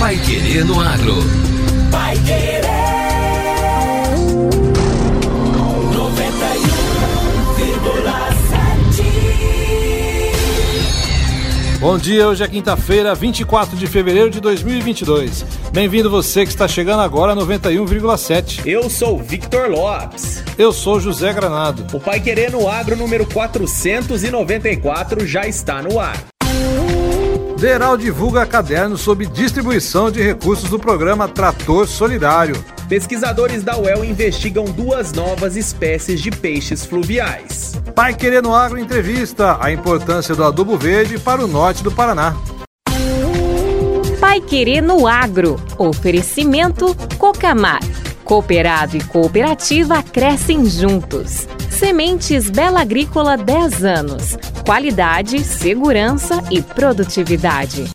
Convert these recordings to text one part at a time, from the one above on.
Pai Querer no Agro. Pai Querer. 91,7. Bom dia, hoje é quinta-feira, 24 de fevereiro de 2022. Bem-vindo você que está chegando agora a 91,7. Eu sou Victor Lopes. Eu sou José Granado. O Pai Querer no Agro número 494 já está no ar. Deral divulga caderno sobre distribuição de recursos do programa Trator Solidário. Pesquisadores da UEL investigam duas novas espécies de peixes fluviais. Pai Querendo Agro entrevista a importância do adubo verde para o norte do Paraná. Pai Querer no Agro. Oferecimento Cocamar. Cooperado e cooperativa crescem juntos. Sementes Bela Agrícola 10 anos. Qualidade, segurança e produtividade.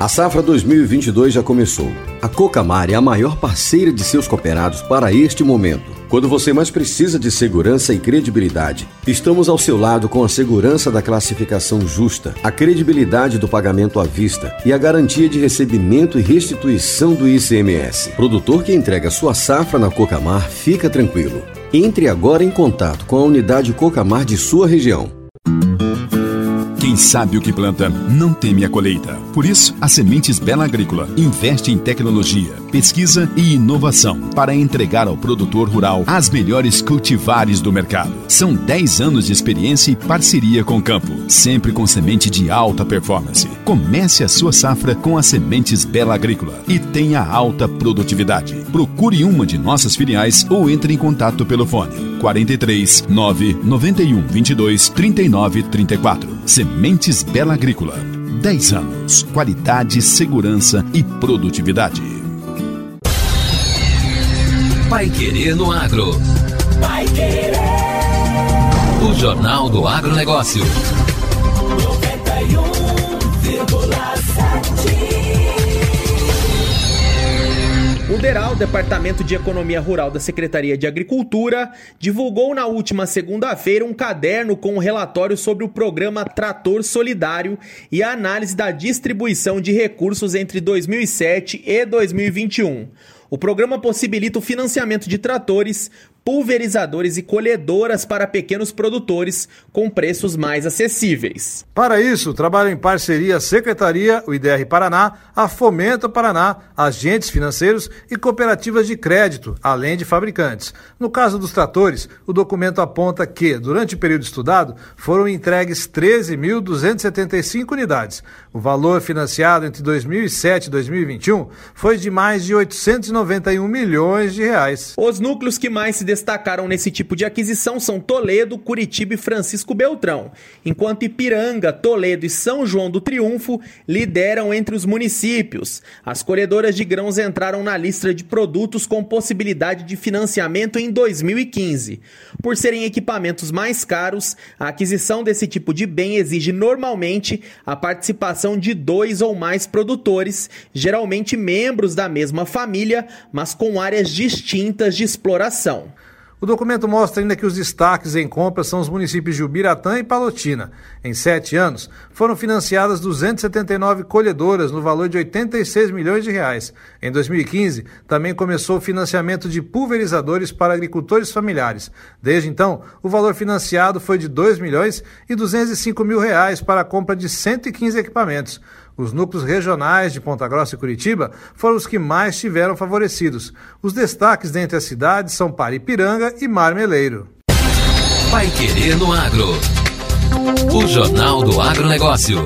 A safra 2022 já começou. A Cocamar é a maior parceira de seus cooperados para este momento. Quando você mais precisa de segurança e credibilidade, estamos ao seu lado com a segurança da classificação justa, a credibilidade do pagamento à vista e a garantia de recebimento e restituição do ICMS. Produtor que entrega sua safra na Cocamar, fica tranquilo. Entre agora em contato com a unidade Cocamar de sua região. Sabe o que planta não teme a colheita. Por isso, a Sementes Bela Agrícola investe em tecnologia, pesquisa e inovação para entregar ao produtor rural as melhores cultivares do mercado. São 10 anos de experiência e parceria com o campo, sempre com semente de alta performance. Comece a sua safra com as Sementes Bela Agrícola e tenha alta produtividade. Procure uma de nossas filiais ou entre em contato pelo fone 43 9 91 22 39 34. Sementes Bela Agrícola. 10 anos. Qualidade, segurança e produtividade. Pai Querer no Agro. Pai Querer. O Jornal do Agronegócio. 91,7. O DERAL, Departamento de Economia Rural da Secretaria de Agricultura, divulgou na última segunda-feira um caderno com um relatório sobre o programa Trator Solidário e a análise da distribuição de recursos entre 2007 e 2021. O programa possibilita o financiamento de tratores, pulverizadores e colhedoras para pequenos produtores com preços mais acessíveis. Para isso, trabalham em parceria a Secretaria, o IDR Paraná, a Fomento Paraná, agentes financeiros e cooperativas de crédito, além de fabricantes. No caso dos tratores, o documento aponta que, durante o período estudado, foram entregues 13.275 unidades. O valor financiado entre 2007 e 2021 foi de mais de 891 milhões de reais. Os núcleos que mais se destacaram nesse tipo de aquisição são Toledo, Curitiba e Francisco Beltrão, enquanto Ipiranga, Toledo e São João do Triunfo lideram entre os municípios. As colhedoras de grãos entraram na lista de produtos com possibilidade de financiamento em 2015. Por serem equipamentos mais caros, a aquisição desse tipo de bem exige normalmente a participação de dois ou mais produtores, geralmente membros da mesma família, mas com áreas distintas de exploração. O documento mostra ainda que os destaques em compras são os municípios de Ubiratã e Palotina. Em sete anos, foram financiadas 279 colhedoras no valor de 86 milhões de reais. Em 2015, também começou o financiamento de pulverizadores para agricultores familiares. Desde então, o valor financiado foi de 2 milhões e 205 mil reais para a compra de 115 equipamentos. Os núcleos regionais de Ponta Grossa e Curitiba foram os que mais tiveram favorecidos. Os destaques dentre as cidades são Paripiranga e Marmeleiro. Pai Querer no Agro. O Jornal do Agronegócio.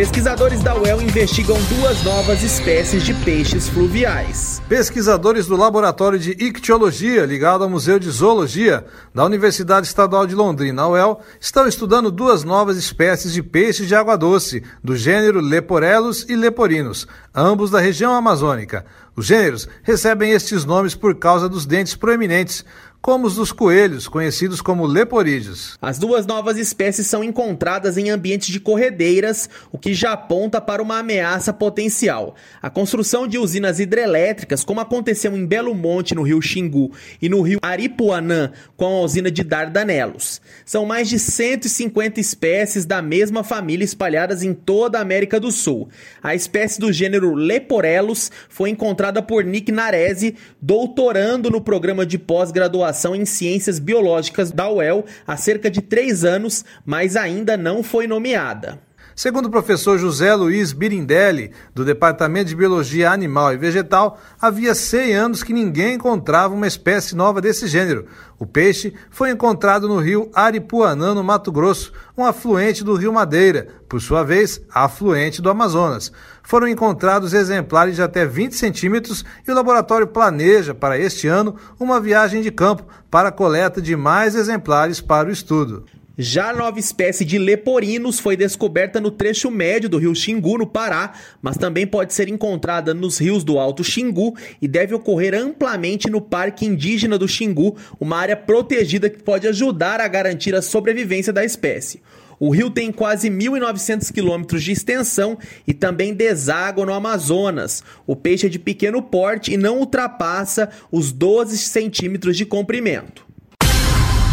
Pesquisadores da UEL investigam duas novas espécies de peixes fluviais. Pesquisadores do Laboratório de Ictiologia, ligado ao Museu de Zoologia, da Universidade Estadual de Londrina, UEL, estão estudando duas novas espécies de peixes de água doce, do gênero Leporellus e Leporinos, ambos da região amazônica. Os gêneros recebem estes nomes por causa dos dentes proeminentes, como os dos coelhos, conhecidos como leporídeos. As duas novas espécies são encontradas em ambientes de corredeiras, o que já aponta para uma ameaça potencial. A construção de usinas hidrelétricas, como aconteceu em Belo Monte, no rio Xingu, e no rio Aripuanã, com a usina de Dardanelos. São mais de 150 espécies da mesma família espalhadas em toda a América do Sul. A espécie do gênero Leporellus foi encontrada por Nick Narese, doutorando no programa de pós-graduação em Ciências Biológicas da UEL há cerca de três anos, mas ainda não foi nomeada. Segundo o professor José Luiz Birindelli, do Departamento de Biologia Animal e Vegetal, havia 100 anos que ninguém encontrava uma espécie nova desse gênero. O peixe foi encontrado no rio Aripuanã, no Mato Grosso, um afluente do rio Madeira, por sua vez, afluente do Amazonas. Foram encontrados exemplares de até 20 centímetros e o laboratório planeja, para este ano, uma viagem de campo para a coleta de mais exemplares para o estudo. Já a nova espécie de leporinos foi descoberta no trecho médio do rio Xingu, no Pará, mas também pode ser encontrada nos rios do Alto Xingu e deve ocorrer amplamente no Parque Indígena do Xingu, uma área protegida que pode ajudar a garantir a sobrevivência da espécie. O rio tem quase 1.900 quilômetros de extensão e também deságua no Amazonas. O peixe é de pequeno porte e não ultrapassa os 12 centímetros de comprimento.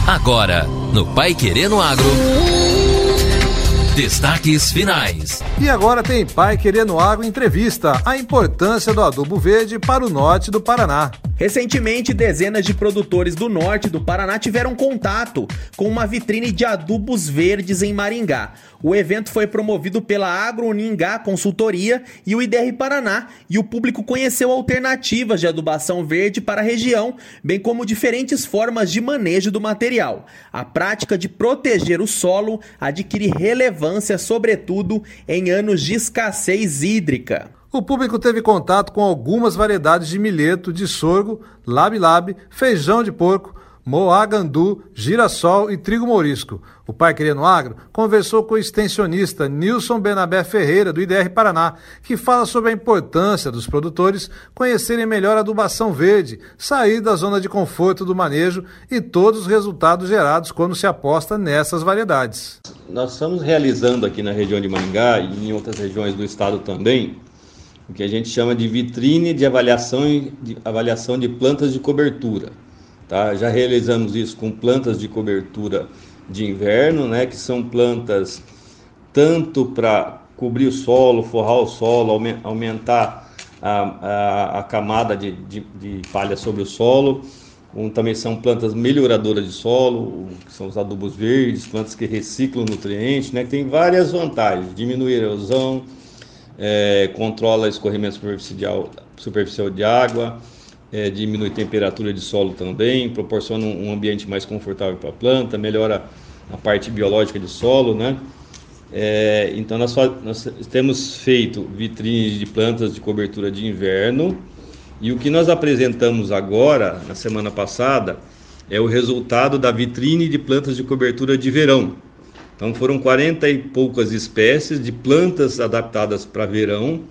Agora, no Pai Querendo Agro. Destaques finais. E agora tem Pai Querendo Agro Entrevista: a importância do adubo verde para o norte do Paraná. Recentemente, dezenas de produtores do norte do Paraná tiveram contato com uma vitrine de adubos verdes em Maringá. O evento foi promovido pela Agroningá Consultoria e o IDR Paraná, e o público conheceu alternativas de adubação verde para a região, bem como diferentes formas de manejo do material. A prática de proteger o solo adquire relevância, sobretudo em anos de escassez hídrica. O público teve contato com algumas variedades de milheto, de sorgo, labi-labi, feijão de porco, moagandu, girassol e trigo mourisco. O Pai Querendo Agro conversou com o extensionista Nilson Benabé Ferreira, do IDR Paraná, que fala sobre a importância dos produtores conhecerem melhor a adubação verde, sair da zona de conforto do manejo e todos os resultados gerados quando se aposta nessas variedades. Nós estamos realizando aqui na região de Maringá e em outras regiões do estado também o que a gente chama de vitrine de avaliação, de avaliação de plantas de cobertura. Tá? Já realizamos isso com plantas de cobertura de inverno, né, que são plantas tanto para cobrir o solo, forrar o solo, aumentar a, a, a camada de, de, de, palha sobre o solo. Um, também são plantas melhoradoras de solo, que são os adubos verdes, plantas que reciclam nutrientes, né, que tem várias vantagens, diminuir a erosão, é, controla escorrimento superficial, superficial de água, é, diminui temperatura de solo também, proporciona um ambiente mais confortável para a planta, melhora a parte biológica de solo, né? É, então nós, nós, temos feito vitrines de plantas de cobertura de inverno e o que nós apresentamos agora, na semana passada, é o resultado da vitrine de plantas de cobertura de verão. Então foram 40 e poucas espécies de plantas adaptadas para verão,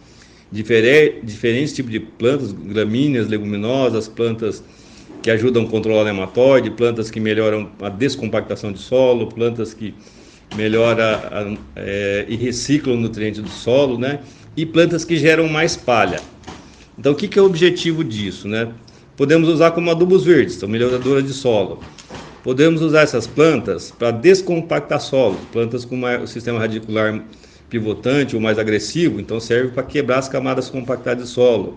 diferentes tipos de plantas, gramíneas, leguminosas, plantas que ajudam a controlar o nematóide, plantas que melhoram a descompactação de solo, plantas que melhoram é, e reciclam nutrientes do solo, né? E plantas que geram mais palha. Então, o que, que é o objetivo disso, né? Podemos usar como adubos verdes, são melhoradoras de solo. Podemos usar essas plantas para descompactar solo, plantas com o sistema radicular pivotante ou mais agressivo, então serve para quebrar as camadas compactadas de solo.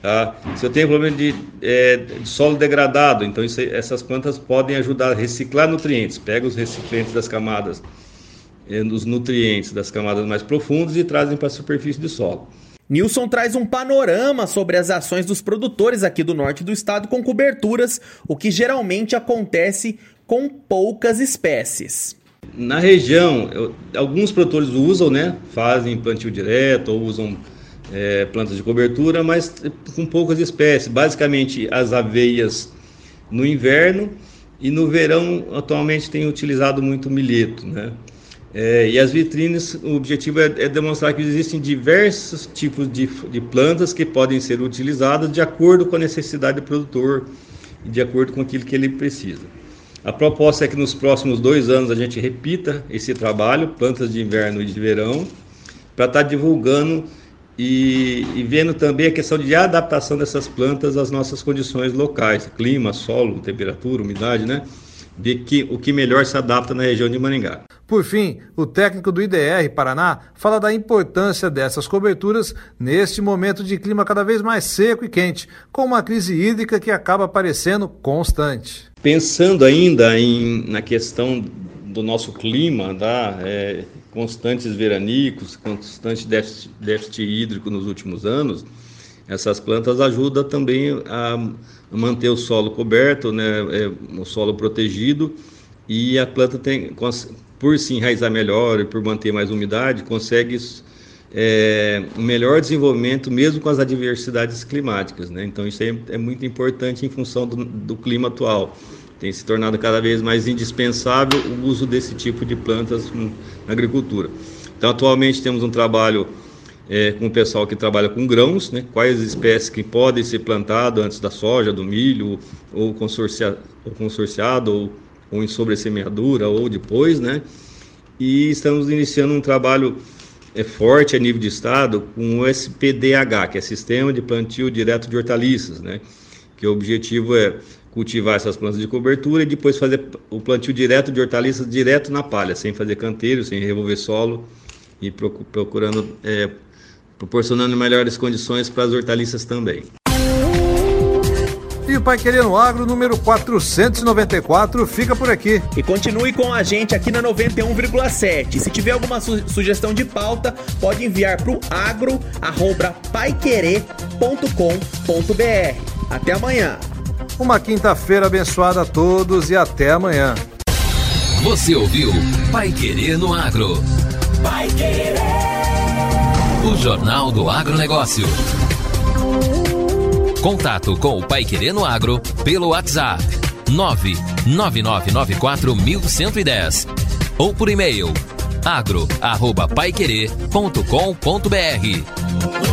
Tá? Se eu tenho problema de, é, de solo degradado, então isso, essas plantas podem ajudar a reciclar nutrientes, pega os recipientes das camadas, é, os nutrientes das camadas mais profundas e trazem para a superfície do solo. Nilson traz um panorama sobre as ações dos produtores aqui do norte do estado com coberturas, o que geralmente acontece com poucas espécies. Na região, eu, alguns produtores usam, né, fazem plantio direto ou usam é, plantas de cobertura, mas com poucas espécies. Basicamente, as aveias no inverno e no verão, atualmente, tem utilizado muito milheto, né? É, e as vitrines, o objetivo é, é, demonstrar que existem diversos tipos de, de, plantas que podem ser utilizadas de acordo com a necessidade do produtor, de acordo com aquilo que ele precisa. A proposta é que nos próximos dois anos a gente repita esse trabalho, plantas de inverno e de verão, para estar tá divulgando e, e, vendo também a questão de adaptação dessas plantas às nossas condições locais, clima, solo, temperatura, umidade, né? Ver que, o que melhor se adapta na região de Maringá. Por fim, o técnico do IDR Paraná fala da importância dessas coberturas neste momento de clima cada vez mais seco e quente, com uma crise hídrica que acaba parecendo constante. Pensando ainda em, na questão do nosso clima, tá? É, constantes veranicos, constante déficit, déficit hídrico nos últimos anos, essas plantas ajudam também a manter o solo coberto, né, é, o solo protegido e a planta tem por se enraizar melhor e por manter mais umidade, consegue é, um melhor desenvolvimento mesmo com as adversidades climáticas. Né? Então, isso é, é muito importante em função do, do, clima atual. Tem se tornado cada vez mais indispensável o uso desse tipo de plantas na agricultura. Então, atualmente temos um trabalho é, com o pessoal que trabalha com grãos, né? quais espécies que podem ser plantadas antes da soja, do milho, ou, consorcia, ou consorciado, ou ou em sobressemeadura ou depois, né? E estamos iniciando um trabalho é, forte a nível de estado com o SPDH, que é Sistema de Plantio Direto de Hortaliças, né? Que o objetivo é cultivar essas plantas de cobertura e depois fazer o plantio direto de hortaliças direto na palha, sem fazer canteiro, sem revolver solo e procurando, é, proporcionando melhores condições para as hortaliças também. E o Pai Querendo Agro número 494 fica por aqui. E continue com a gente aqui na 91,7. Se tiver alguma su sugestão de pauta, pode enviar para o agro@paiquerê.com.br. Até amanhã. Uma quinta-feira abençoada a todos e até amanhã. Você ouviu Pai Querer no Agro. Pai Querer. O Jornal do Agronegócio. Contato com o Pai Querendo Agro pelo WhatsApp 999941110 ou por e-mail agro@paiquerer.com.br.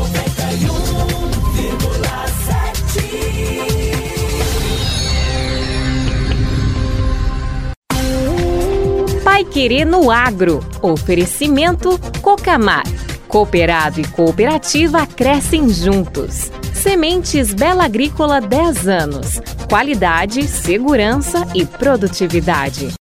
Querer no Agro. Oferecimento Cocamar. Cooperado e cooperativa crescem juntos. Sementes Bela Agrícola 10 anos. Qualidade, segurança e produtividade.